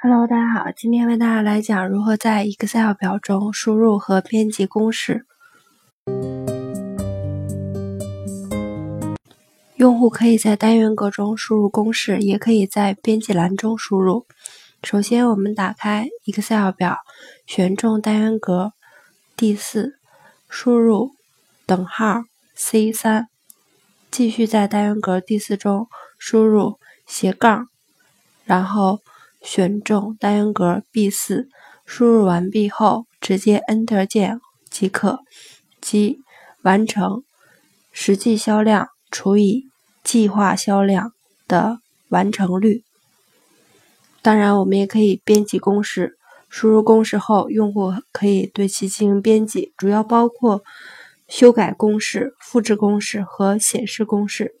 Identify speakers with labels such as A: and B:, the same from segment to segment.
A: Hello，大家好，今天为大家来讲如何在 Excel 表中输入和编辑公式。用户可以在单元格中输入公式，也可以在编辑栏中输入。首先，我们打开 Excel 表，选中单元格第四，输入等号 C 三，继续在单元格第四中输入斜杠，然后。选中单元格 B 四，输入完毕后，直接 Enter 键即可，即完成实际销量除以计划销量的完成率。当然，我们也可以编辑公式。输入公式后，用户可以对其进行编辑，主要包括修改公式、复制公式和显示公式。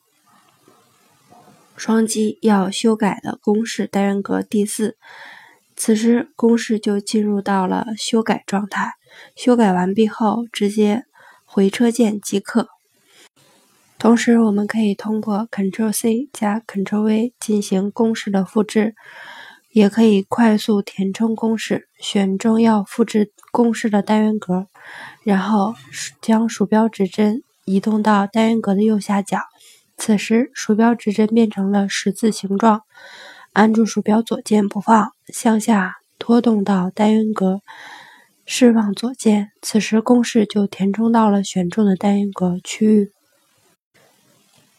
A: 双击要修改的公式单元格第四，此时公式就进入到了修改状态。修改完毕后，直接回车键即可。同时，我们可以通过 Ctrl C 加 Ctrl V 进行公式的复制，也可以快速填充公式。选中要复制公式的单元格，然后将鼠标指针移动到单元格的右下角。此时，鼠标指针变成了十字形状，按住鼠标左键不放，向下拖动到单元格，释放左键。此时，公式就填充到了选中的单元格区域。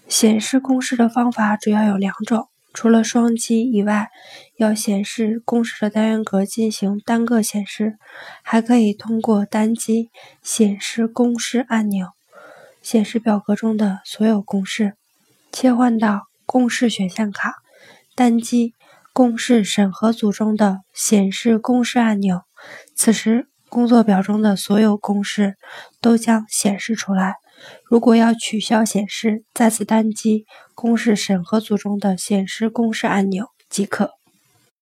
A: 显示公式的方法主要有两种，除了双击以外，要显示公式的单元格进行单个显示，还可以通过单击显示公式按钮，显示表格中的所有公式。切换到公式选项卡，单击公式审核组中的显示公式按钮，此时工作表中的所有公式都将显示出来。如果要取消显示，再次单击公式审核组中的显示公式按钮即可。